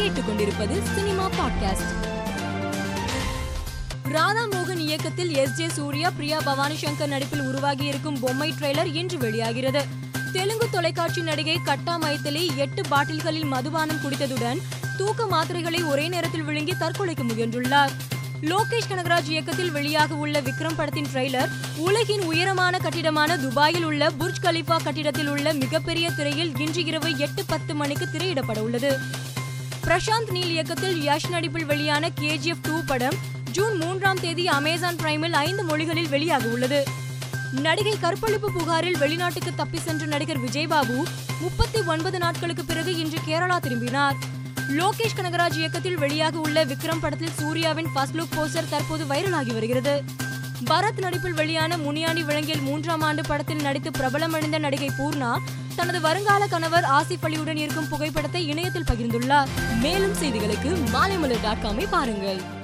கேட்டுக்கொண்டிருப்பது cinema podcast. Radha மோகன் இயக்கத்தில் எஸ் ஜே சூர்யா பிரியா பவானி சங்கர் நடிப்பில் உருவாகி இருக்கும் பொம்மை ட்ரெய்லர் இன்று வெளியாகிறது. தெலுங்கு தொலைக்காட்சி நடிகை கட்டா மைத்திலி எட்டு பாட்டில்களில் மதுபானம் குடித்ததுடன் தூக்க மாத்திரைகளை ஒரே நேரத்தில் விழுங்கி தற்கொலைக்கு முயன்றுள்ளார். லோகேஷ் கனகராஜ் இயக்கத்தில் வெளியாக உள்ள விக்ரம் படத்தின் ட்ரெய்லர் உலகின் உயரமான கட்டிடமான துபாயில் உள்ள புர்ஜ் கலிஃபா கட்டிடத்தில் உள்ள மிகப்பெரிய திரையில் இன்று இரவு எட்டு பத்து மணிக்கு திரையிடப்பட உள்ளது. பிரசாந்த் நீல் இயக்கத்தில் யஷ் நடிப்பில் வெளியான கேஜிஎஃப் டூ படம் ஜூன் மூன்றாம் தேதி அமேசான் பிரைமில் ஐந்து மொழிகளில் வெளியாக உள்ளது. நடிகை கற்பழிப்பு புகாரில் வெளிநாட்டுக்கு தப்பி சென்ற நடிகர் விஜய்பாபு முப்பத்தி ஒன்பது நாட்களுக்கு பிறகு இன்று கேரளா திரும்பினார். லோகேஷ் கனகராஜ் இயக்கத்தில் வெளியாக உள்ள விக்ரம் படத்தில் சூர்யாவின் ஃபர்ஸ்ட் லுக் போஸ்டர் தற்போது வைரலாகி வருகிறது. பரத் நடிப்பில் வெளியான முனியாண்டி விளங்கியல் மூன்றாம் ஆண்டு படத்தில் நடித்து பிரபலமடைந்த நடிகை பூர்ணா தனது வருங்கால கணவர் ஆசிப் அலியுடன் இருக்கும் புகைப்படத்தை இணையத்தில் பகிர்ந்துள்ளார். மேலும் செய்திகளுக்கு மாலைமலர் டாட் காமை பாருங்கள்.